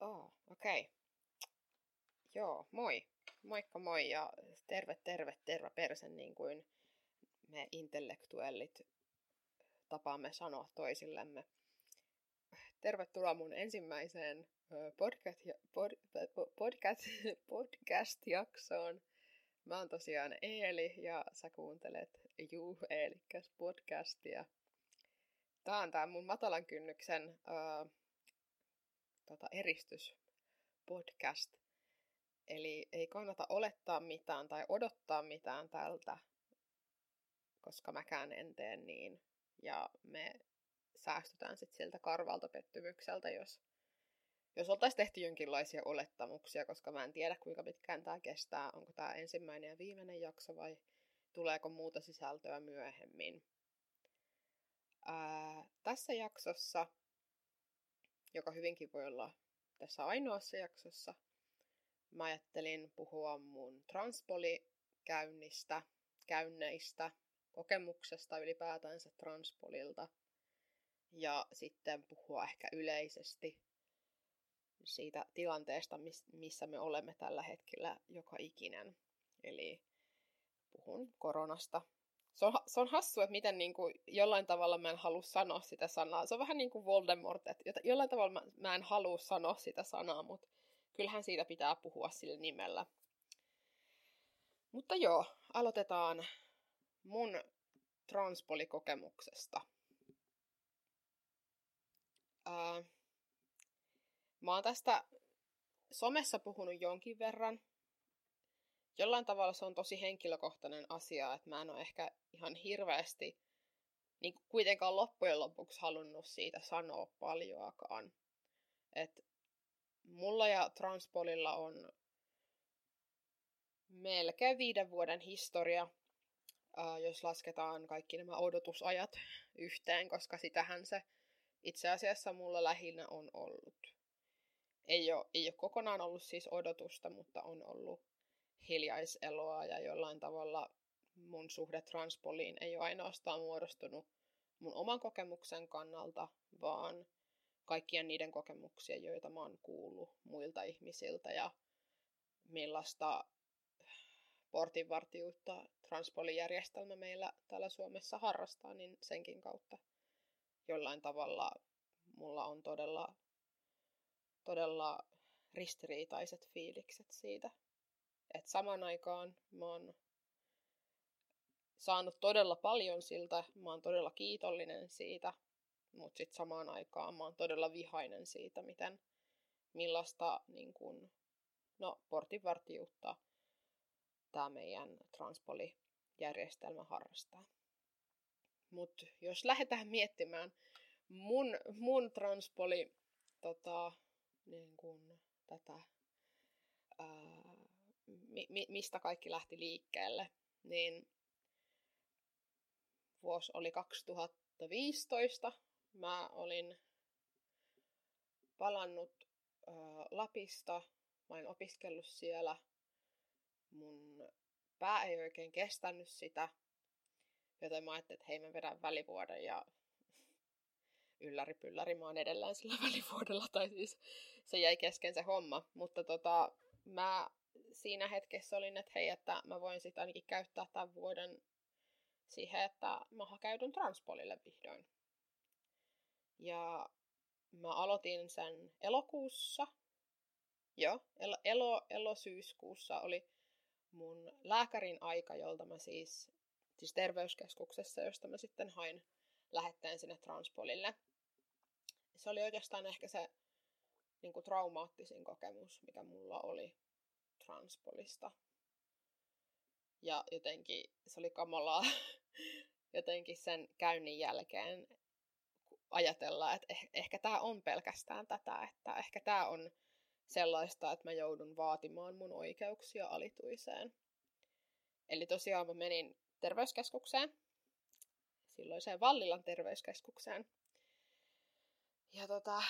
Oh, okei. Okay. Joo, moi. Moikka moi ja terve, terve, terve persen, niin kuin me intellektuellit tapaamme sanoa toisillemme. Tervetuloa mun ensimmäiseen podcast, pod, podcast, podcast-jaksoon. Mä oon tosiaan Eeli ja sä kuuntelet Juu Eelikäs podcastia. Tää on tää mun matalan kynnyksen uh, tota, eristyspodcast. Eli ei kannata olettaa mitään tai odottaa mitään tältä, koska mäkään en tee niin. Ja me säästytään sitten siltä karvalta pettymykseltä, jos, jos oltaisiin tehty jonkinlaisia olettamuksia, koska mä en tiedä kuinka pitkään tämä kestää. Onko tämä ensimmäinen ja viimeinen jakso vai tuleeko muuta sisältöä myöhemmin. Ää, tässä jaksossa joka hyvinkin voi olla tässä ainoassa jaksossa. Mä ajattelin puhua mun transpolikäynnistä, käynneistä, kokemuksesta ylipäätänsä transpolilta ja sitten puhua ehkä yleisesti siitä tilanteesta, missä me olemme tällä hetkellä joka ikinen. Eli puhun koronasta, se on, se on hassu, että miten niin kuin, jollain tavalla mä en halua sanoa sitä sanaa. Se on vähän niin kuin Voldemort, että jollain tavalla mä, mä en halua sanoa sitä sanaa, mutta kyllähän siitä pitää puhua sillä nimellä. Mutta joo, aloitetaan mun transpolikokemuksesta. Ää, mä oon tästä somessa puhunut jonkin verran, jollain tavalla se on tosi henkilökohtainen asia, että mä en ole ehkä ihan hirveästi niin kuitenkaan loppujen lopuksi halunnut siitä sanoa paljoakaan. Et mulla ja Transpolilla on melkein viiden vuoden historia, jos lasketaan kaikki nämä odotusajat yhteen, koska sitähän se itse asiassa mulla lähinnä on ollut. Ei ole, ei ole kokonaan ollut siis odotusta, mutta on ollut hiljaiseloa ja jollain tavalla mun suhde transpoliin ei ole ainoastaan muodostunut mun oman kokemuksen kannalta, vaan kaikkien niiden kokemuksia, joita mä oon kuullut muilta ihmisiltä ja millaista portinvartijuutta transpolijärjestelmä meillä täällä Suomessa harrastaa, niin senkin kautta jollain tavalla mulla on todella, todella ristiriitaiset fiilikset siitä, et saman aikaan mä oon saanut todella paljon siltä, mä oon todella kiitollinen siitä, mutta sitten samaan aikaan mä oon todella vihainen siitä, miten millaista niin kun, no, portinvartijuutta tämä meidän transpolijärjestelmä harrastaa. Mutta jos lähdetään miettimään mun, mun transpoli tota, niin kun, tätä ää, mi, mistä kaikki lähti liikkeelle, niin vuosi oli 2015. Mä olin palannut ä, Lapista, mä olin opiskellut siellä. Mun pää ei oikein kestänyt sitä, joten mä ajattelin, että hei mä vedän välivuoden ja ylläri pylläri, mä oon edelleen sillä välivuodella, tai siis se jäi kesken se homma. Mutta tota, mä siinä hetkessä olin, että hei, että mä voin sitten ainakin käyttää tämän vuoden siihen, että mä hakeudun transpolille vihdoin. Ja mä aloitin sen elokuussa. Joo, elo, elo, elo-syyskuussa oli mun lääkärin aika, jolta mä siis, siis terveyskeskuksessa, josta mä sitten hain lähetteen sinne transpolille. Se oli oikeastaan ehkä se niin kuin traumaattisin kokemus, mikä mulla oli transpolista. Ja jotenkin se oli kamalaa jotenkin sen käynnin jälkeen ajatella, että eh- ehkä tämä on pelkästään tätä, että ehkä tämä on sellaista, että mä joudun vaatimaan mun oikeuksia alituiseen. Eli tosiaan mä menin terveyskeskukseen, silloiseen Vallilan terveyskeskukseen. Ja tota,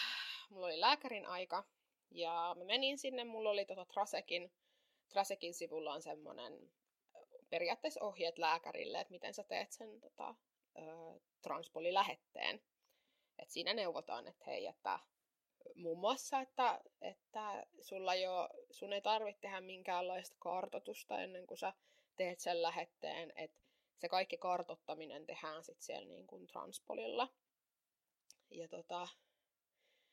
mulla oli lääkärin aika, ja mä menin sinne, mulla oli tota Trasekin Trasekin sivulla on semmoinen periaatteessa ohjeet lääkärille, että miten sä teet sen tota, ö, transpolilähetteen. Et siinä neuvotaan, että hei, että muun muassa, että, että sulla jo, sun ei tarvitse tehdä minkäänlaista kartotusta ennen kuin sä teet sen lähetteen, että se kaikki kartottaminen tehdään sitten siellä niin kuin transpolilla. Ja tota,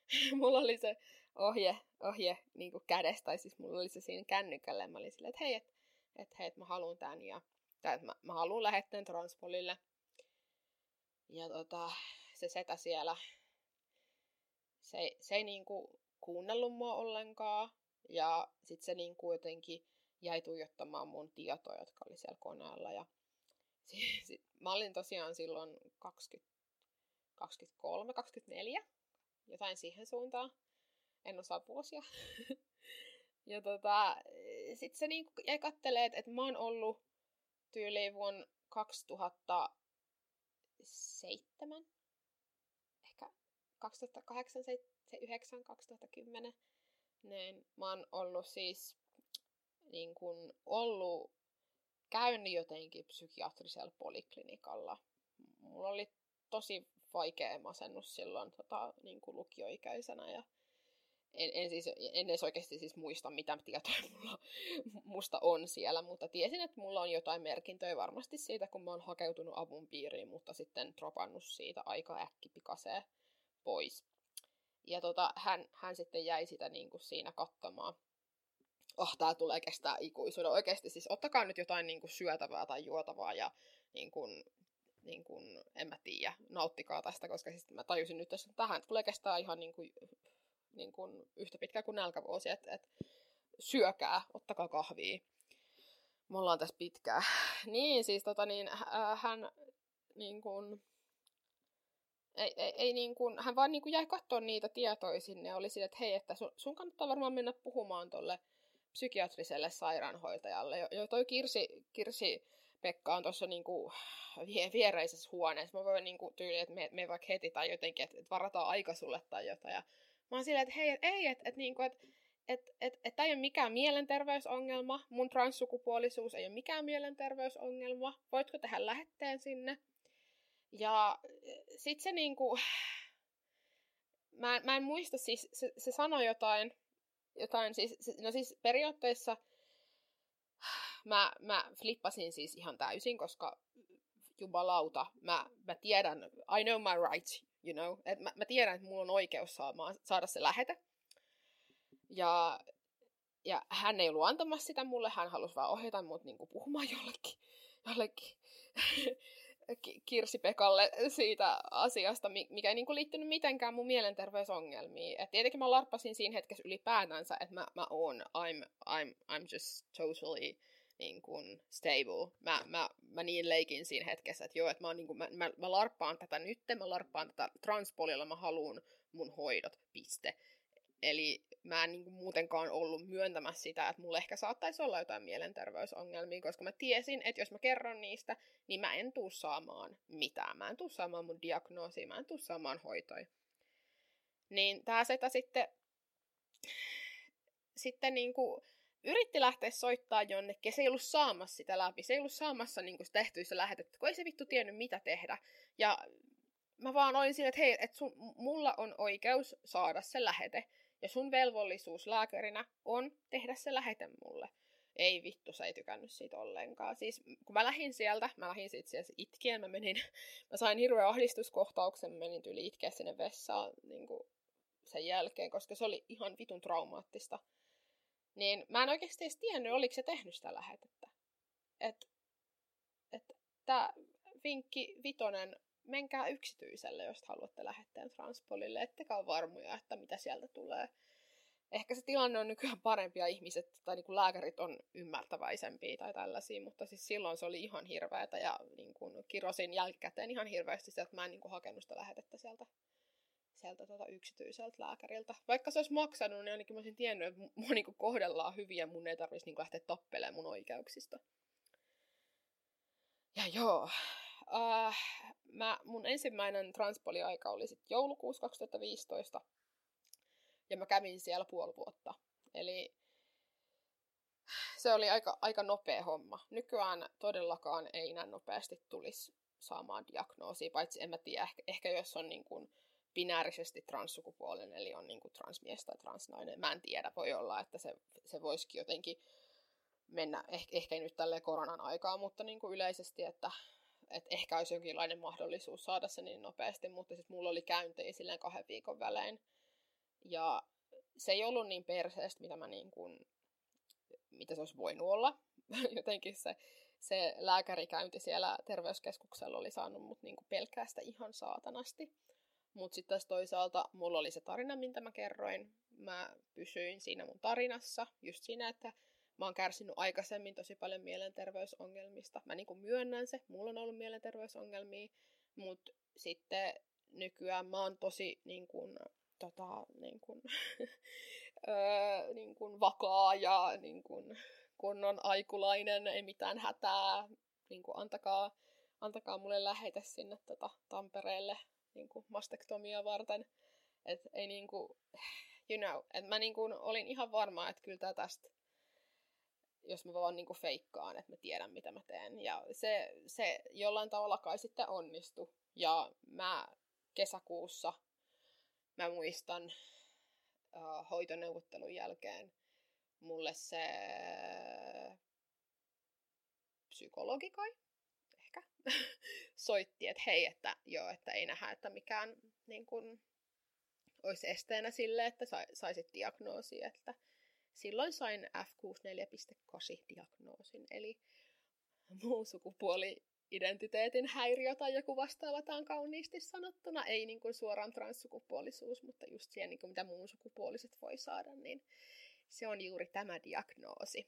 mulla oli se ohje, ohje niin kuin kädessä, tai siis mulla oli se siinä kännykällä, mä olin silleen, että hei, että et, hei, et mä haluan tän, ja, tai että mä, mä haluan lähettää transpolille. Ja tota, se setä siellä, se, se ei niinku kuunnellut mua ollenkaan, ja sit se niinku jotenkin jäi tuijottamaan mun tietoja, jotka oli siellä koneella, ja sit, sit, mä olin tosiaan silloin 20, 23, 24, jotain siihen suuntaan. En osaa vuosia. ja tota, sit se niinku jäi kattelee, että et mä oon ollut tyyliin vuonna 2007, ehkä 2008, 2009, 2010, niin mä oon ollut siis niin kun ollut käynyt jotenkin psykiatrisella poliklinikalla. Mulla oli tosi vaikea masennus silloin tota, niin kuin lukioikäisenä ja en, en, siis, en edes oikeasti siis muista, mitä tietoa mulla, musta on siellä, mutta tiesin, että mulla on jotain merkintöjä varmasti siitä, kun mä oon hakeutunut avun piiriin, mutta sitten dropannut siitä aika äkkipikaseen pois. Ja tota, hän, hän sitten jäi sitä niin kuin siinä katsomaan. Oh, tää tulee kestää ikuisuuden. Oikeasti siis ottakaa nyt jotain niin kuin syötävää tai juotavaa ja niin kuin, niin kuin, en mä tiedä, nauttikaa tästä, koska siis mä tajusin nyt, että tähän tulee kestää ihan niin kuin niin kuin yhtä pitkään kuin nälkävuosi, että et syökää, ottakaa kahvia. Me ollaan tässä pitkään. Niin, siis tota niin, äh, hän niin kuin, ei, ei, ei niin kuin, hän vaan niin kuin jäi katsoa niitä tietoja sinne ja oli sille, että hei, että sun, sun kannattaa varmaan mennä puhumaan tuolle psykiatriselle sairaanhoitajalle. Jo, jo toi Kirsi, Kirsi Pekka on tuossa niinku viereisessä huoneessa. Mä voin niinku tyyli, että me, me vaikka heti tai jotenkin, että et varataan aika sulle tai jotain. Ja Mä oon silleen, että hei, et, ei, että et, niinku, et, et, et, et ei ole mikään mielenterveysongelma, mun transsukupuolisuus ei ole mikään mielenterveysongelma, voitko tehdä lähetteen sinne? Ja sit se niinku, mä, mä en muista, siis se, se sanoi jotain, jotain siis, se, no siis periaatteessa mä, mä flippasin siis ihan täysin, koska jumalauta, mä, mä tiedän, I know my rights, you know. Et mä, mä tiedän, että mulla on oikeus saamaan, saada se lähete. Ja, ja hän ei ollut antamassa sitä mulle, hän halusi vaan ohjata mut niinku puhumaan jollekin, jollekin Kirsi Pekalle siitä asiasta, mikä ei niinku liittynyt mitenkään mun mielenterveysongelmiin. Et tietenkin mä larppasin siinä hetkessä ylipäätänsä, että mä, mä oon, I'm, I'm, I'm just totally niin kuin stable. Mä, mä, mä niin leikin siinä hetkessä, että joo, että mä, niin kuin, mä, mä, mä larppaan tätä nyt, mä larppaan tätä transpolilla, mä haluan mun hoidot, piste. Eli mä en niin kuin muutenkaan ollut myöntämässä sitä, että mulla ehkä saattaisi olla jotain mielenterveysongelmia, koska mä tiesin, että jos mä kerron niistä, niin mä en tuu saamaan mitään. Mä en tuu saamaan mun diagnoosia, mä en tuu saamaan hoitoja. Niin tää setä sitten, sitten niin kuin yritti lähteä soittaa jonnekin, se ei ollut saamassa sitä läpi, se ei ollut saamassa niin kuin tehtyä se lähetettä, kun ei se vittu tiennyt mitä tehdä. Ja mä vaan olin siinä, että hei, että sun, mulla on oikeus saada se lähete, ja sun velvollisuus lääkärinä on tehdä se lähete mulle. Ei vittu, se ei tykännyt siitä ollenkaan. Siis kun mä lähdin sieltä, mä lähdin siitä siis itkien, mä menin, mä sain hirveän ahdistuskohtauksen, mä menin yli itkeä sinne vessaan niin kuin sen jälkeen, koska se oli ihan vitun traumaattista niin mä en oikeasti edes tiennyt, oliko se tehnyt sitä lähetettä. Että et, tämä vinkki vitonen, menkää yksityiselle, jos haluatte lähettää transpolille, ettekä ole varmoja, että mitä sieltä tulee. Ehkä se tilanne on nykyään parempi ja ihmiset tai niin kuin lääkärit on ymmärtäväisempiä tai tällaisia, mutta siis silloin se oli ihan hirveätä ja niin kuin kirosin jälkikäteen ihan hirveästi sieltä, että mä en niin kuin hakenut sitä lähetettä sieltä sieltä tota yksityiseltä lääkäriltä. Vaikka se olisi maksanut, niin ainakin mä olisin tiennyt, että mua niinku kohdellaan hyvin ja mun ei tarvitsisi niinku lähteä tappelemaan mun oikeuksista. Ja joo, uh, mä, mun ensimmäinen transpoliaika oli sitten joulukuussa 2015. Ja mä kävin siellä puoli vuotta. Eli se oli aika, aika nopea homma. Nykyään todellakaan ei näin nopeasti tulisi saamaan diagnoosia, paitsi en mä tiedä, ehkä, ehkä jos on niin kuin binäärisesti transsukupuolinen, eli on niin kuin transmies tai transnainen. Mä en tiedä, voi olla, että se, se voisikin jotenkin mennä, ehkä, ehkä nyt tälle koronan aikaa, mutta niin kuin yleisesti, että, että ehkä olisi jonkinlainen mahdollisuus saada se niin nopeasti, mutta sitten mulla oli käyntejä silleen kahden viikon välein. Ja se ei ollut niin perseestä, mitä mä niin kuin, mitä se olisi voinut olla. Jotenkin se, se lääkärikäynti siellä terveyskeskuksella oli saanut mut niin kuin ihan saatanasti. Mutta sitten taas toisaalta mulla oli se tarina, mitä mä kerroin. Mä pysyin siinä mun tarinassa, just siinä, että mä oon kärsinyt aikaisemmin tosi paljon mielenterveysongelmista. Mä niin kuin myönnän se, mulla on ollut mielenterveysongelmia, mutta sitten nykyään mä oon tosi niin kuin, tota, niin kuin, öö, kuin vakaa ja niin kuin, kunnon aikulainen, ei mitään hätää. Niin kuin, antakaa, antakaa mulle lähetä sinne tota, Tampereelle niin kuin mastektomia varten. Et ei niin kuin, you know, et mä niin kuin olin ihan varma, että kyllä tää tästä, jos mä vaan niin kuin feikkaan, että mä tiedän mitä mä teen. Ja se, se jollain tavalla kai sitten onnistui. Ja mä kesäkuussa, mä muistan uh, hoitoneuvottelun jälkeen, mulle se psykologi kai soitti, että hei, että joo, että ei nähdä, että mikään niin kun, olisi esteenä sille, että sa, saisit diagnoosi, että silloin sain F64.8 diagnoosin, eli muu sukupuoli identiteetin häiriö tai joku vastaava, tämä on kauniisti sanottuna, ei niin kuin suoraan transsukupuolisuus, mutta just siihen, niin kuin mitä muun sukupuoliset voi saada, niin se on juuri tämä diagnoosi.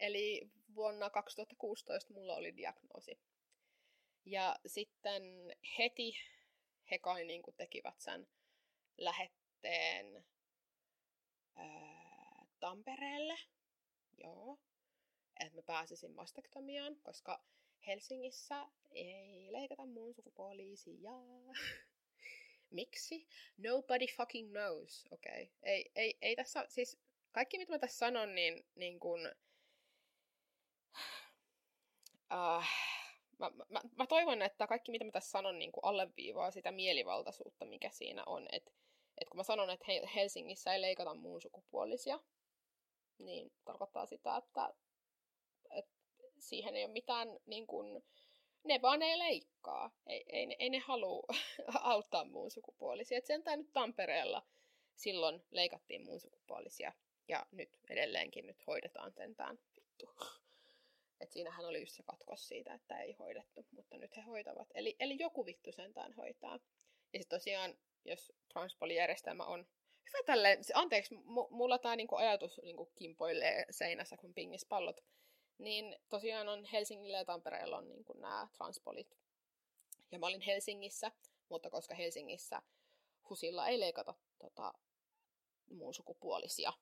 Eli vuonna 2016 mulla oli diagnoosi ja sitten heti he kai niin kuin tekivät sen lähetteen ää, Tampereelle. Joo. Että mä pääsisin mastektomiaan, koska Helsingissä ei leikata muun sukupuolisia. Miksi? Nobody fucking knows. Okei. Okay. Ei, ei, ei tässä, siis kaikki mitä mä tässä sanon, niin, niin kun, uh, mä, mä, mä toivon, että kaikki mitä mä tässä sanon niin kuin alleviivaa sitä mielivaltaisuutta, mikä siinä on. Että et kun mä sanon, että Helsingissä ei leikata muun sukupuolisia, niin tarkoittaa sitä, että, että siihen ei ole mitään, niin kuin, ne vaan ei leikkaa. Ei, ei, ei ne halua auttaa muun sukupuolisia. Et sentään nyt Tampereella silloin leikattiin muun sukupuolisia. Ja nyt edelleenkin nyt hoidetaan sentään vittu. Et siinähän oli just se katkos siitä, että ei hoidettu, mutta nyt he hoitavat. Eli, eli joku vittu sentään hoitaa. Ja sitten tosiaan, jos transpolijärjestelmä on hyvä tälle, anteeksi, mulla tämä niinku ajatus niinku kimpoilee seinässä kuin pingispallot, niin tosiaan on Helsingillä ja Tampereella on niinku nämä transpolit. Ja mä olin Helsingissä, mutta koska Helsingissä husilla ei leikata tota, muun sukupuolisia,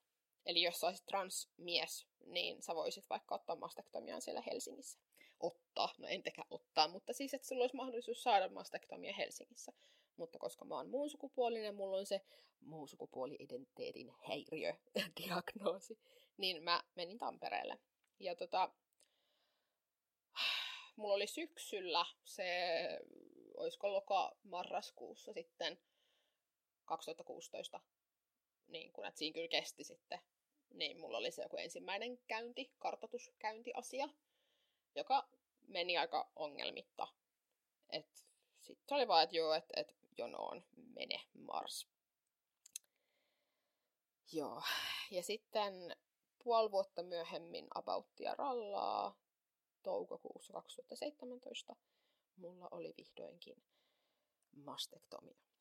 Eli jos sä olisit transmies, niin sä voisit vaikka ottaa mastektomiaan siellä Helsingissä. Ottaa, no en tekään ottaa, mutta siis, että sulla olisi mahdollisuus saada mastektomia Helsingissä. Mutta koska mä oon muun sukupuolinen, mulla on se muun sukupuoli-identiteetin häiriö-diagnoosi, niin mä menin Tampereelle. Ja tota, mulla oli syksyllä se, olisiko loka-marraskuussa sitten 2016 niin kun, että siinä kyllä kesti sitten niin mulla oli se joku ensimmäinen käynti, kartoituskäyntiasia, joka meni aika ongelmitta. Et sitten oli vaan, että joo, että et jonoon mene Mars. Joo, ja sitten puoli vuotta myöhemmin abauttia rallaa toukokuussa 2017 mulla oli vihdoinkin mastektomia.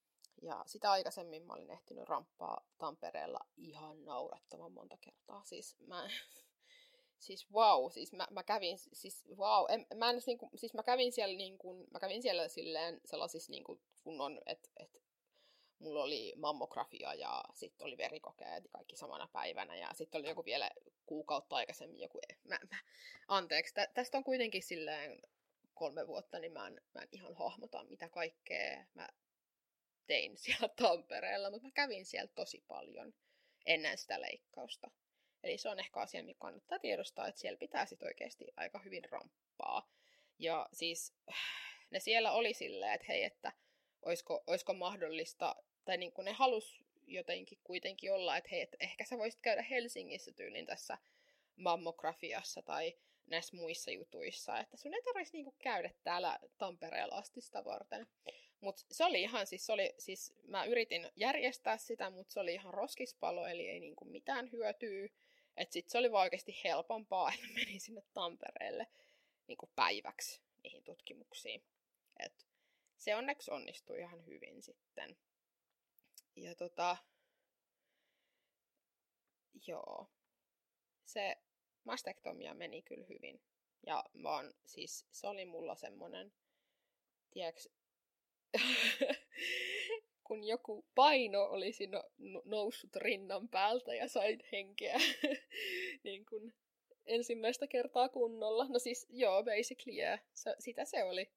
Ja sitä aikaisemmin mä olin ehtinyt ramppaa Tampereella ihan naurettavan monta kertaa. Siis mä, siis wow, siis mä, mä kävin, siis wow, en, mä en, niin kuin, siis mä kävin siellä niin kuin, mä kävin siellä silleen sellaisissa niin kuin kunnon, että et, mulla oli mammografia ja sitten oli verikokeet kaikki samana päivänä ja sitten oli joku vielä kuukautta aikaisemmin joku, mä, mä, anteeksi, tä, tästä on kuitenkin silleen kolme vuotta, niin mä en, mä en ihan hahmota mitä kaikkea mä tein siellä Tampereella, mutta mä kävin siellä tosi paljon ennen sitä leikkausta. Eli se on ehkä asia, mikä kannattaa tiedostaa, että siellä pitää sitten oikeasti aika hyvin ramppaa. Ja siis ne siellä oli silleen, että hei, että olisiko, olisiko mahdollista tai niin kuin ne halus jotenkin kuitenkin olla, että hei, et ehkä sä voisit käydä Helsingissä tyylin tässä mammografiassa tai näissä muissa jutuissa, että sun ei tarvitsisi niinku käydä täällä Tampereella asti sitä varten. Mutta se oli ihan, siis, se oli, siis mä yritin järjestää sitä, mutta se oli ihan roskispalo, eli ei niinku mitään hyötyä. Että sit se oli vaan oikeasti helpompaa, että menin sinne Tampereelle niinku päiväksi niihin tutkimuksiin. Et se onneksi onnistui ihan hyvin sitten. Ja tota, joo, se mastektomia meni kyllä hyvin. Ja vaan siis se oli mulla semmonen, tiedäks, kun joku paino olisi no, noussut rinnan päältä ja sain henkeä niin kun ensimmäistä kertaa kunnolla. No siis joo, basically yeah. Se, sitä se oli.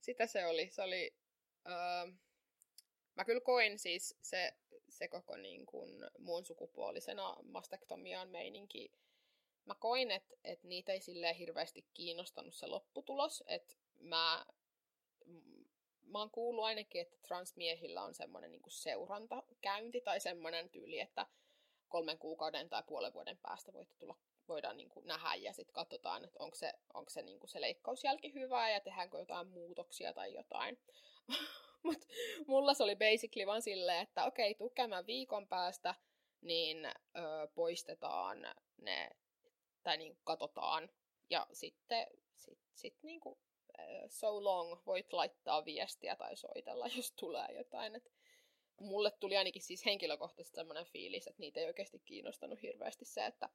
Sitä se oli. Se oli... Uh, mä kyllä koin siis se, se koko niin kun, muun sukupuolisena mastektomiaan meininki mä koin, että et niitä ei silleen hirveästi kiinnostanut se lopputulos, että mä, mä oon kuullut ainakin, että transmiehillä on semmoinen niinku seurantakäynti tai semmoinen tyyli, että kolmen kuukauden tai puolen vuoden päästä voit tulla, voidaan niinku nähdä ja sitten katsotaan, että onko se, onko se, niinku se leikkausjälki hyvä ja tehdäänkö jotain muutoksia tai jotain. Mutta mulla se oli basically vaan silleen, että okei, okay, viikon päästä, niin ö, poistetaan ne tai niin katsotaan. Ja sitten sit, sit niin kuin, so long voit laittaa viestiä tai soitella, jos tulee jotain. Et mulle tuli ainakin siis henkilökohtaisesti sellainen fiilis, että niitä ei oikeasti kiinnostanut hirveästi se, että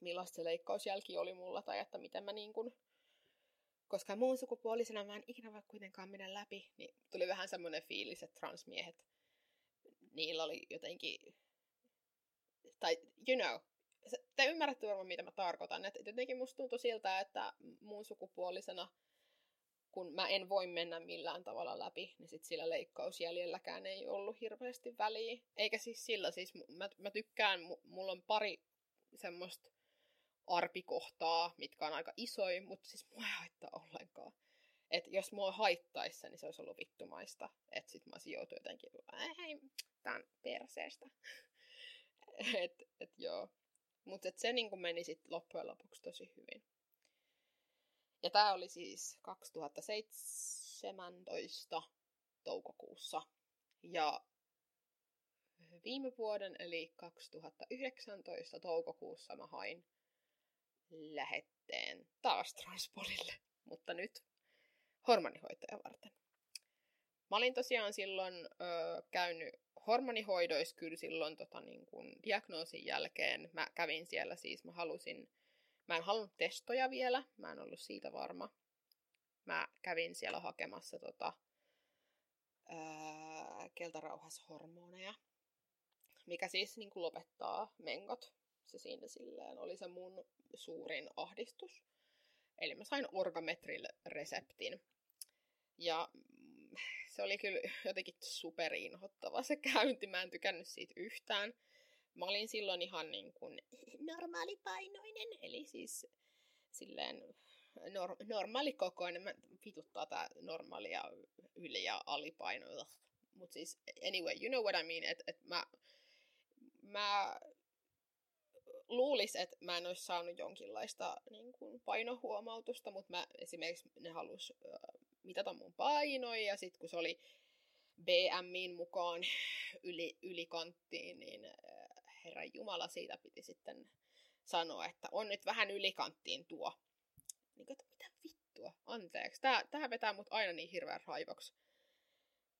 millaista se leikkausjälki oli mulla tai että miten mä niin kuin, koska muun sukupuolisena mä en ikinä voi kuitenkaan mennä läpi, niin tuli vähän semmoinen fiilis, että transmiehet, niillä oli jotenkin, tai you know, te ymmärrätte varmaan, mitä mä tarkoitan. Että jotenkin musta tuntui siltä, että muun sukupuolisena, kun mä en voi mennä millään tavalla läpi, niin sit sillä leikkausjäljelläkään ei ollut hirveästi väliä. Eikä siis sillä, siis mä, mä tykkään, mulla on pari semmoista arpikohtaa, mitkä on aika isoja, mutta siis mua ei haittaa ollenkaan. Että jos mua haittaisi niin se olisi ollut vittumaista. Että sit mä olisin joutunut jotenkin, hei, tää on perseestä. et, et joo. Mutta se niin meni sitten loppujen lopuksi tosi hyvin. Ja tämä oli siis 2017 toukokuussa. Ja viime vuoden, eli 2019 toukokuussa mä hain lähetteen taas Transpolille, mutta nyt hormonihoitoja varten. Mä olin tosiaan silloin ö, käynyt hormonihoidoissa kyllä silloin tota, niin kun diagnoosin jälkeen. Mä kävin siellä siis, mä halusin, mä en halunnut testoja vielä, mä en ollut siitä varma. Mä kävin siellä hakemassa tota, ää, keltarauhashormoneja, mikä siis niin kuin lopettaa mengot. Se siinä silleen oli se mun suurin ahdistus. Eli mä sain orgametrille reseptin. Ja se oli kyllä jotenkin superinhottava se käynti. Mä en tykännyt siitä yhtään. Mä olin silloin ihan niin kuin normaalipainoinen, eli siis silleen nor- normaali kokoinen. Mä vituttaa tää normaali ja yli- ja alipaino. Mutta siis anyway, you know what I mean, että et mä, mä luulis, että mä en olisi saanut jonkinlaista niin kuin, painohuomautusta, mutta mä esimerkiksi ne halus mitata mun painoja ja sitten kun se oli BMin mukaan yli, ylikanttiin, niin herra Jumala siitä piti sitten sanoa, että on nyt vähän ylikanttiin tuo. Niin että mitä vittua, anteeksi. Tää, tää vetää mut aina niin hirveän raivoksi.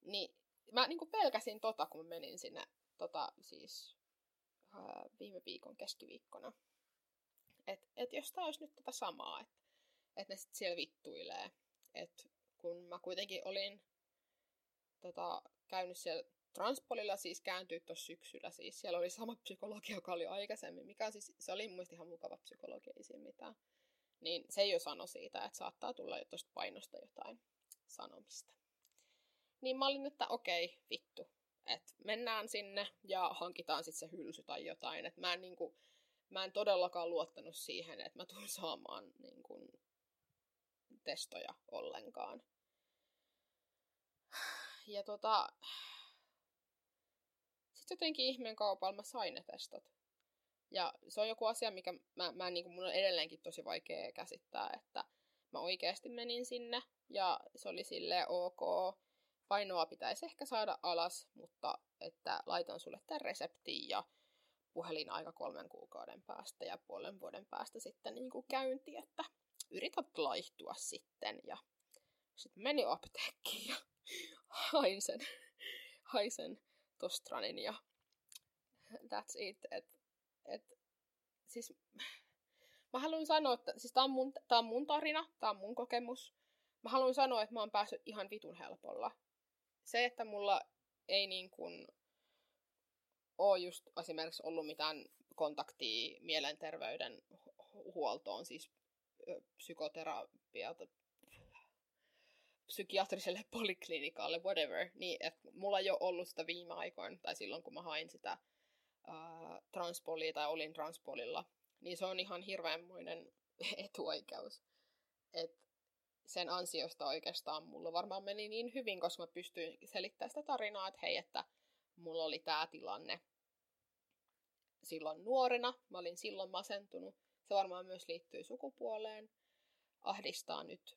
Niin mä niin pelkäsin tota, kun menin sinne tota, siis ää, äh, viime viikon keskiviikkona. Että et jos tää olisi nyt tätä samaa, että et ne sit siellä vittuilee. Että kun mä kuitenkin olin tota, käynyt siellä Transpolilla siis kääntyy tuossa syksyllä. Siis siellä oli sama psykologi, joka oli aikaisemmin, mikä siis, se oli mun ihan mukava psykologi, ei siinä mitään. Niin se jo sanoi siitä, että saattaa tulla jo tuosta painosta jotain sanomista. Niin mä olin, että okei, vittu. Että mennään sinne ja hankitaan sitten se hylsy tai jotain. Että mä en, niinku, mä en todellakaan luottanut siihen, että mä tulen saamaan niinku, testoja ollenkaan. Ja tota, sitten jotenkin ihmeen kaupalla mä sain ne testot. Ja se on joku asia, mikä mä, mä niin kuin, mun on edelleenkin tosi vaikea käsittää, että mä oikeasti menin sinne ja se oli sille ok. Painoa pitäisi ehkä saada alas, mutta että laitan sulle tämän reseptiin ja puhelin aika kolmen kuukauden päästä ja puolen vuoden päästä sitten niin kuin käynti, että yrität laihtua sitten. Ja sitten meni apteekkiin ja hain sen, hain sen tostranin ja that's it. Et, et, siis, mä haluan sanoa, että siis tää on, mun, on mun tarina, tää on mun kokemus. Mä haluan sanoa, että mä oon päässyt ihan vitun helpolla. Se, että mulla ei niin kuin ole just esimerkiksi ollut mitään kontaktia mielenterveyden huoltoon, siis psykoterapialta, psykiatriselle poliklinikalle, whatever, niin että mulla ei ole ollut sitä viime aikoina, tai silloin kun mä hain sitä ää, transpolia tai olin transpolilla, niin se on ihan hirveänmoinen etuoikeus. Et sen ansiosta oikeastaan mulla varmaan meni niin hyvin, koska mä pystyin selittämään sitä tarinaa, että hei, että mulla oli tämä tilanne silloin nuorena, mä olin silloin masentunut. Se varmaan myös liittyy sukupuoleen. Ahdistaa nyt.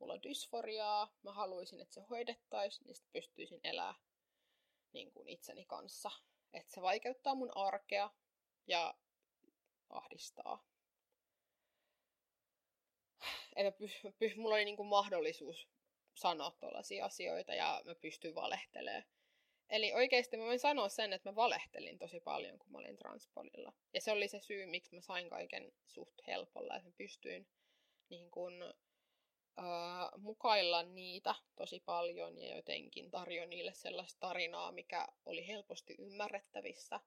Mulla on dysforiaa, mä haluaisin, että se hoidettaisiin, niin sitten pystyisin elää niin kuin itseni kanssa. Että se vaikeuttaa mun arkea ja ahdistaa. Että py, py, mulla oli niin kuin mahdollisuus sanoa tuollaisia asioita ja mä pystyn valehtelemaan Eli oikeasti mä voin sanoa sen, että mä valehtelin tosi paljon, kun mä olin transpolilla. Ja se oli se syy, miksi mä sain kaiken suht helpolla, että mä pystyin niin kun, äh, mukailla niitä tosi paljon ja jotenkin tarjoin niille sellaista tarinaa, mikä oli helposti ymmärrettävissä,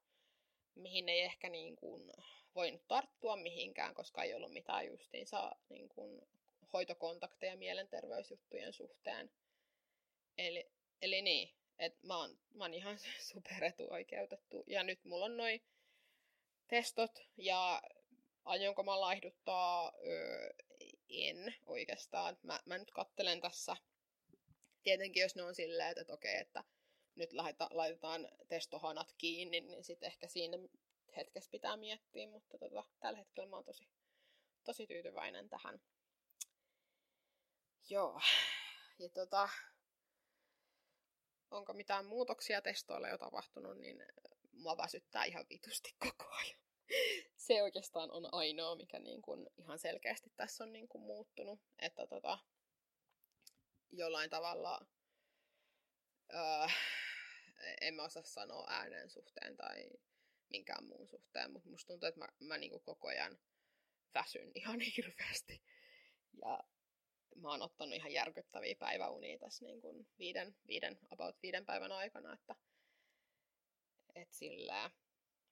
mihin ei ehkä niin kun voinut tarttua mihinkään, koska ei ollut mitään justiinsa niin kun hoitokontakteja mielenterveysjuttujen suhteen. Eli, eli niin, et mä, oon, mä oon ihan superetuoikeutettu. Ja nyt mulla on noin testot ja aionko mä laihduttaa, öö, en oikeastaan. Mä, mä nyt kattelen tässä, tietenkin jos ne on silleen, että, että okei, että nyt laita, laitetaan testohanat kiinni, niin sitten ehkä siinä hetkessä pitää miettiä, mutta tota, tällä hetkellä mä oon tosi, tosi tyytyväinen tähän. Joo. Ja tota, onko mitään muutoksia testoilla jo tapahtunut, niin mua väsyttää ihan vitusti koko ajan. Se oikeastaan on ainoa, mikä niin kuin ihan selkeästi tässä on niin kuin muuttunut, että tota, jollain tavalla öö, en mä osaa sanoa äänen suhteen tai minkään muun suhteen, mutta musta tuntuu, että mä, mä niin kuin koko ajan väsyn ihan hirveästi. Ja mä oon ottanut ihan järkyttäviä päiväunia tässä niin kuin viiden, viiden, about viiden päivän aikana, että et sillä.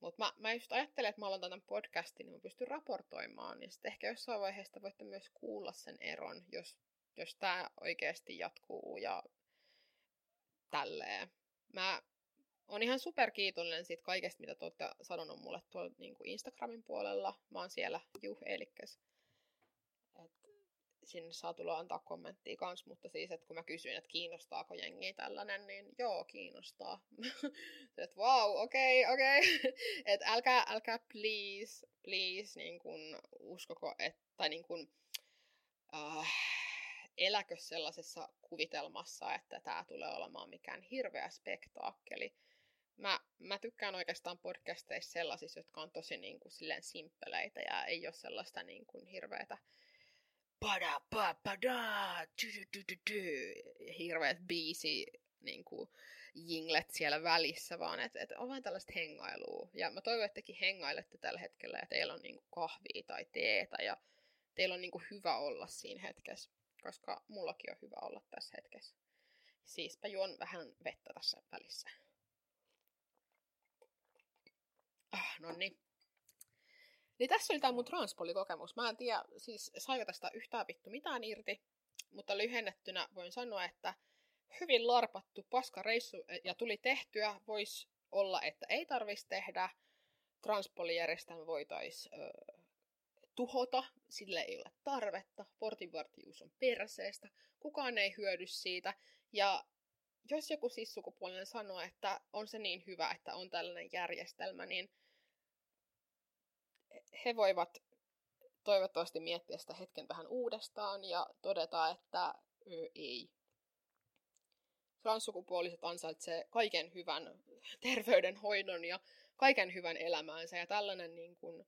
Mutta mä, mä just ajattelen, että mä aloitan tämän podcastin, niin mä pystyn raportoimaan, niin sitten ehkä jossain vaiheessa voitte myös kuulla sen eron, jos, jos tämä oikeasti jatkuu ja tälleen. Mä oon ihan superkiitollinen siitä kaikesta, mitä te olette sanonut mulle tuolla niin kuin Instagramin puolella. Mä oon siellä Juh Elikkäs sinne saa tulla antaa kommenttia kans, mutta siis, että kun mä kysyin, että kiinnostaako jengi tällainen, niin joo, kiinnostaa. että wow, okei, okay, okei. Okay. että älkää, älkää please, please, niin kun uskoko, että, tai niin kun, äh, eläkö sellaisessa kuvitelmassa, että tämä tulee olemaan mikään hirveä spektaakkeli. Mä, mä tykkään oikeastaan podcasteissa sellaisissa, jotka on tosi niin kuin, silleen simppeleitä ja ei ole sellaista niin kuin, hirveätä pada, pa, pada, hirveät biisi niin kuin, jinglet siellä välissä, vaan että et on vain tällaista hengailua. Ja mä toivon, että tekin hengailette tällä hetkellä ja teillä on niin kuin, kahvia tai teetä ja teillä on niin kuin, hyvä olla siinä hetkessä, koska mullakin on hyvä olla tässä hetkessä. Siispä juon vähän vettä tässä välissä. Ah, no niin. Niin tässä oli tämä mun transpolikokemus. Mä en tiedä, siis saiko tästä yhtään vittu mitään irti, mutta lyhennettynä voin sanoa, että hyvin larpattu paskareissu ja tuli tehtyä. Voisi olla, että ei tarvitsisi tehdä. Transpolijärjestelmä voitaisiin tuhota, sille ei ole tarvetta, portinvartijuus on perseestä, kukaan ei hyödy siitä, ja jos joku sissukupuolinen sanoo, että on se niin hyvä, että on tällainen järjestelmä, niin he voivat toivottavasti miettiä sitä hetken vähän uudestaan ja todeta, että ö, ei. Transsukupuoliset ansaitsee kaiken hyvän terveydenhoidon ja kaiken hyvän elämäänsä ja tällainen niin kuin,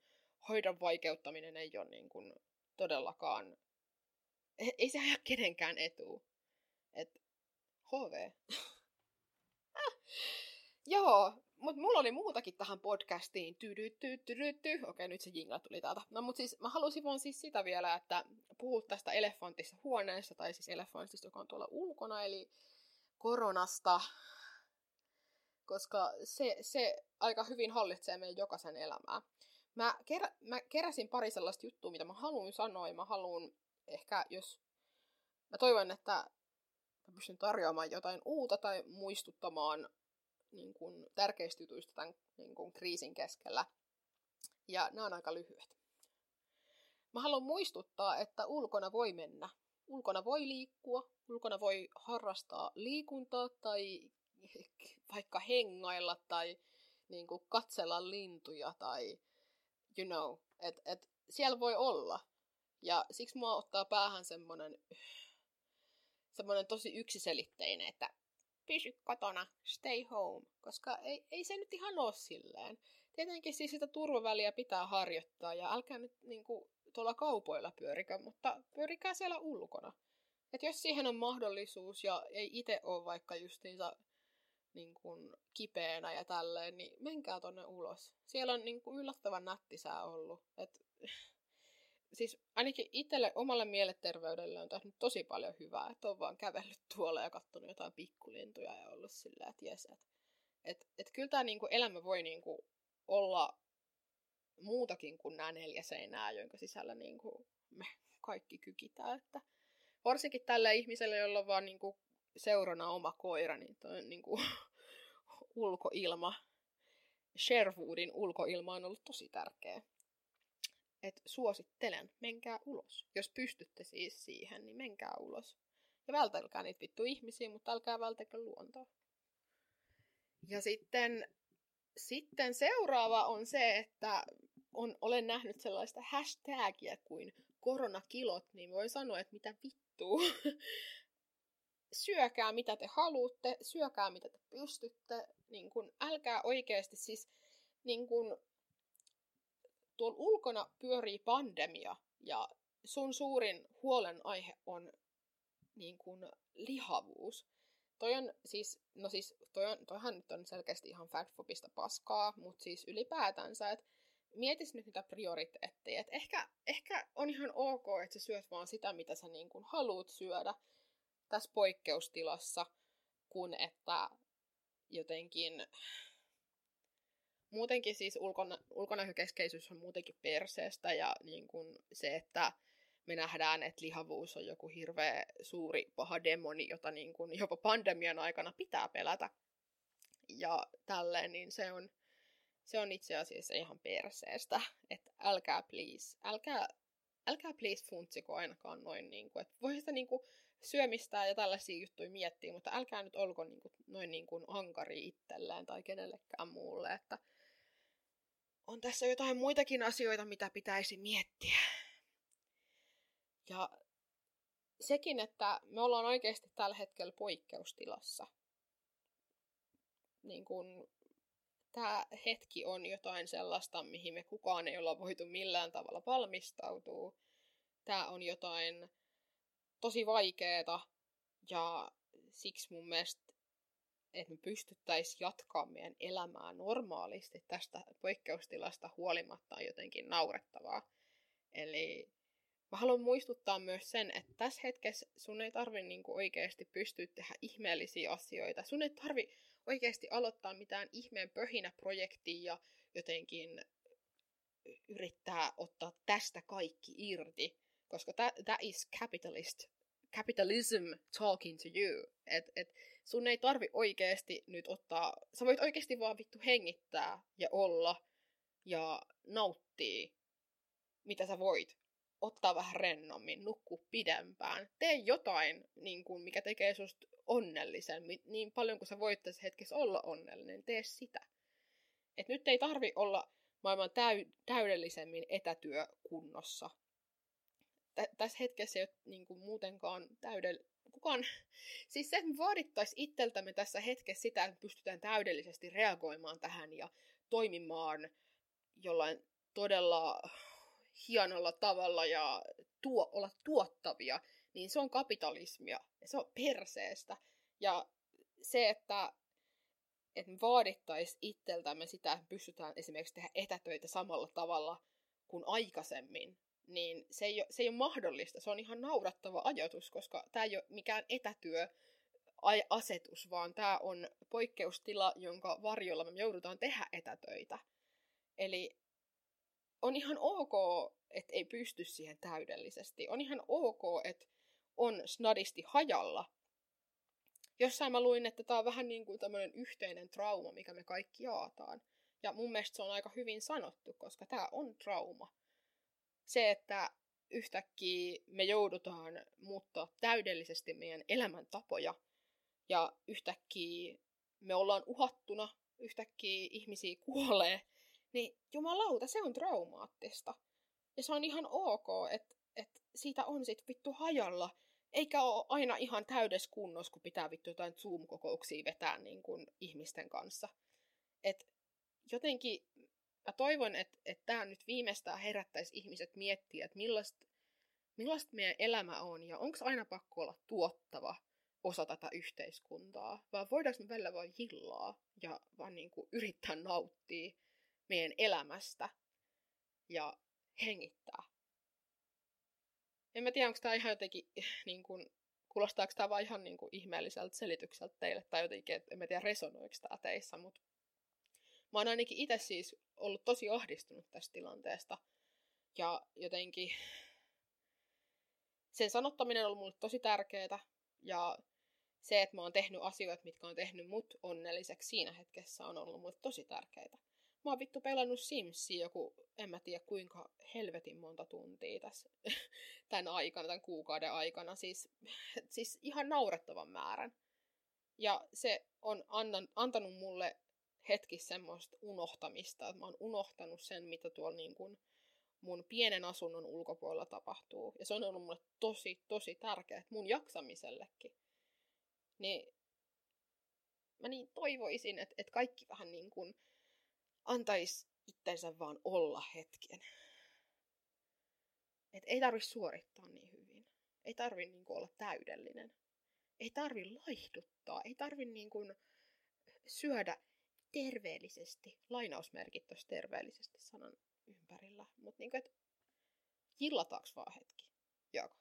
hoidon vaikeuttaminen ei ole niin kuin, todellakaan, ei se aja kenenkään etu. Et, HV. Joo, mutta mulla oli muutakin tähän podcastiin. Okei, okay, nyt se jingle tuli täältä. No, mutta siis mä halusin vaan siis sitä vielä, että puhut tästä elefantissa huoneessa, tai siis elefantista, joka on tuolla ulkona, eli koronasta. Koska se, se aika hyvin hallitsee meidän jokaisen elämää. Mä, kerä, mä keräsin pari sellaista juttua, mitä mä haluan sanoa, ja mä haluan ehkä, jos... Mä toivon, että mä pystyn tarjoamaan jotain uutta tai muistuttamaan niin kuin, tärkeistä jutuista tämän niin kuin, kriisin keskellä. Ja nämä on aika lyhyet. Mä haluan muistuttaa, että ulkona voi mennä. Ulkona voi liikkua, ulkona voi harrastaa liikuntaa tai vaikka hengailla tai niin kuin, katsella lintuja tai you know, että et, siellä voi olla. Ja siksi mua ottaa päähän semmonen, semmonen tosi yksiselitteinen, että pysy kotona, stay home, koska ei, ei se nyt ihan ole silleen. Tietenkin siis sitä turvaväliä pitää harjoittaa ja älkää nyt niin kuin, tuolla kaupoilla pyörikö, mutta pyörikää siellä ulkona. Et jos siihen on mahdollisuus ja ei itse ole vaikka justiinsa niin kuin, kipeänä ja tälleen, niin menkää tonne ulos. Siellä on niin kuin, yllättävän nättisää ollut. Et, siis ainakin itselle omalle mielenterveydelle on tehnyt tosi paljon hyvää, että on vaan kävellyt tuolla ja katsonut jotain pikkulintuja ja ollut silleen, että jes, että et, et kyllä tämä niinku elämä voi niinku olla muutakin kuin nämä neljä seinää, jonka sisällä niinku me kaikki kykitään. Että varsinkin tällä ihmisellä, jolla on vaan niinku seurana oma koira, niin toi niinku ulkoilma, Sherwoodin ulkoilma on ollut tosi tärkeä että suosittelen, menkää ulos. Jos pystytte siis siihen, niin menkää ulos. Ja vältelkää niitä vittu ihmisiä, mutta älkää vältäkö luontoa. Ja sitten, sitten seuraava on se, että on, olen nähnyt sellaista hashtagia kuin koronakilot, niin voin sanoa, että mitä vittua. syökää mitä te haluatte, syökää mitä te pystytte, niin kun, älkää oikeasti siis niin kun, tuolla ulkona pyörii pandemia ja sun suurin huolenaihe on niin kuin lihavuus. Toi on siis, no siis, toi on, toihan nyt on selkeästi ihan fatfobista paskaa, mutta siis ylipäätänsä, että mietis nyt niitä prioriteetteja. Et ehkä, ehkä on ihan ok, että sä syöt vaan sitä, mitä sä niin kuin haluat syödä tässä poikkeustilassa, kun että jotenkin muutenkin siis ulkona, ulkonäkökeskeisyys on muutenkin perseestä ja niin kuin se, että me nähdään, että lihavuus on joku hirveä suuri paha demoni, jota niin kuin jopa pandemian aikana pitää pelätä. Ja tälleen, niin se on, se on itse asiassa ihan perseestä, että älkää please, älkää, älkää please funtsiko ainakaan noin, niin kuin, että voi sitä niin kuin syömistä ja tällaisia juttuja miettiä, mutta älkää nyt olko niin kuin, noin niin kuin ankari itselleen tai kenellekään muulle, että on tässä jotain muitakin asioita, mitä pitäisi miettiä. Ja sekin, että me ollaan oikeasti tällä hetkellä poikkeustilassa. Niin kun tämä hetki on jotain sellaista, mihin me kukaan ei olla voitu millään tavalla valmistautua. Tämä on jotain tosi vaikeeta ja siksi mun mielestä että me pystyttäisiin jatkaa meidän elämää normaalisti tästä poikkeustilasta huolimatta on jotenkin naurettavaa. Eli mä haluan muistuttaa myös sen, että tässä hetkessä sun ei tarvi niinku oikeasti pystyä tehdä ihmeellisiä asioita. Sun ei tarvi oikeasti aloittaa mitään ihmeen pöhinä-projektia ja jotenkin yrittää ottaa tästä kaikki irti, koska that is capitalist, capitalism talking to you. Et, et, sun ei tarvi oikeesti nyt ottaa, sä voit oikeesti vaan vittu hengittää ja olla ja nauttia, mitä sä voit ottaa vähän rennommin, nukkua pidempään, tee jotain, niin kuin, mikä tekee susta onnellisen, niin paljon kuin sä voit tässä hetkessä olla onnellinen, tee sitä. Et nyt ei tarvi olla maailman täy- täydellisemmin etätyökunnossa. Tä- tässä hetkessä ei ole niin kuin, muutenkaan täydell- kukaan, siis se, että me vaadittaisiin itseltämme tässä hetkessä sitä, että pystytään täydellisesti reagoimaan tähän ja toimimaan jollain todella hienolla tavalla ja tuo, olla tuottavia, niin se on kapitalismia ja se on perseestä. Ja se, että, että me vaadittaisiin itseltämme sitä, että pystytään esimerkiksi tehdä etätöitä samalla tavalla kuin aikaisemmin, niin se ei, ole, se ei ole mahdollista. Se on ihan naurattava ajatus, koska tämä ei ole mikään etätyö asetus, vaan tämä on poikkeustila, jonka varjolla me joudutaan tehdä etätöitä. Eli on ihan ok, että ei pysty siihen täydellisesti. On ihan ok, että on snadisti hajalla. Jossain mä luin, että tämä on vähän niin kuin tämmöinen yhteinen trauma, mikä me kaikki jaataan. Ja mun mielestä se on aika hyvin sanottu, koska tämä on trauma. Se, että yhtäkkiä me joudutaan muuttaa täydellisesti meidän elämäntapoja ja yhtäkkiä me ollaan uhattuna, yhtäkkiä ihmisiä kuolee, niin jumalauta, se on traumaattista. Ja se on ihan ok, että et siitä on sit vittu hajalla. Eikä ole aina ihan täydessä kunnossa, kun pitää vittu jotain Zoom-kokouksia vetää niin kuin ihmisten kanssa. Et jotenkin mä toivon, että et tämä nyt viimeistään herättäisi ihmiset miettiä, että millaista, millaista meidän elämä on ja onko aina pakko olla tuottava osa tätä yhteiskuntaa, vai voidaanko me välillä vain hillaa ja vaan niin kuin yrittää nauttia meidän elämästä ja hengittää. En mä tiedä, onko tämä ihan jotenkin, niin kuin, kuulostaako tämä vaan ihan niin kuin ihmeelliseltä selitykseltä teille, tai jotenkin, että en mä tiedä, resonoiko tämä teissä, mutta mä oon ainakin itse siis ollut tosi ahdistunut tästä tilanteesta, ja jotenkin sen sanottaminen on ollut mulle tosi tärkeää, ja se, että mä oon tehnyt asioita, mitkä on tehnyt mut onnelliseksi siinä hetkessä, on ollut mulle tosi tärkeää mä oon vittu pelannut Simsia joku, en mä tiedä kuinka helvetin monta tuntia tässä tämän aikana, tämän kuukauden aikana. Siis, siis ihan naurettavan määrän. Ja se on annan, antanut mulle hetki semmoista unohtamista, että mä oon unohtanut sen, mitä tuolla niin kuin mun pienen asunnon ulkopuolella tapahtuu. Ja se on ollut mulle tosi, tosi tärkeää mun jaksamisellekin. Niin mä niin toivoisin, että, että kaikki vähän niin kuin antaisi itsensä vaan olla hetken. Et ei tarvi suorittaa niin hyvin. Ei tarvi niin olla täydellinen. Ei tarvi laihduttaa. Ei tarvi niin kuin syödä terveellisesti. Lainausmerkit tuossa terveellisesti sanan ympärillä. Mutta niin että jillataaks vaan hetki. Joko.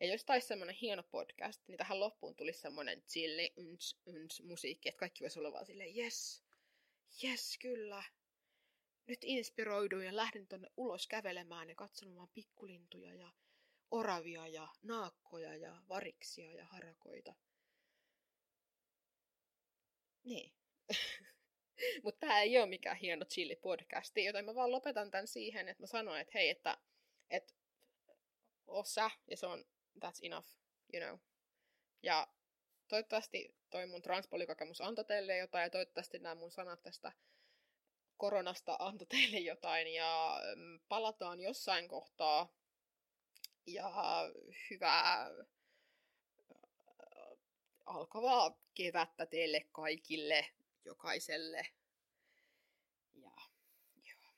Ja jos taisi semmoinen hieno podcast, niin tähän loppuun tulisi semmoinen chilli, uns, uns, musiikki, että kaikki voisi olla vaan silleen, yes, Jes, kyllä. Nyt inspiroiduin ja lähdin tonne ulos kävelemään ja katsomaan pikkulintuja ja oravia ja naakkoja ja variksia ja harakoita. Niin. Mutta tämä ei ole mikään hieno chili-podcasti, joten mä vaan lopetan tämän siihen, että mä sanoin, että hei, että et, osa ja se on that's enough, you know. Ja toivottavasti toi mun transpolikokemus antoi teille jotain ja toivottavasti nämä mun sanat tästä koronasta antoi teille jotain ja mm, palataan jossain kohtaa ja hyvää alkavaa kevättä teille kaikille, jokaiselle. Ja joo.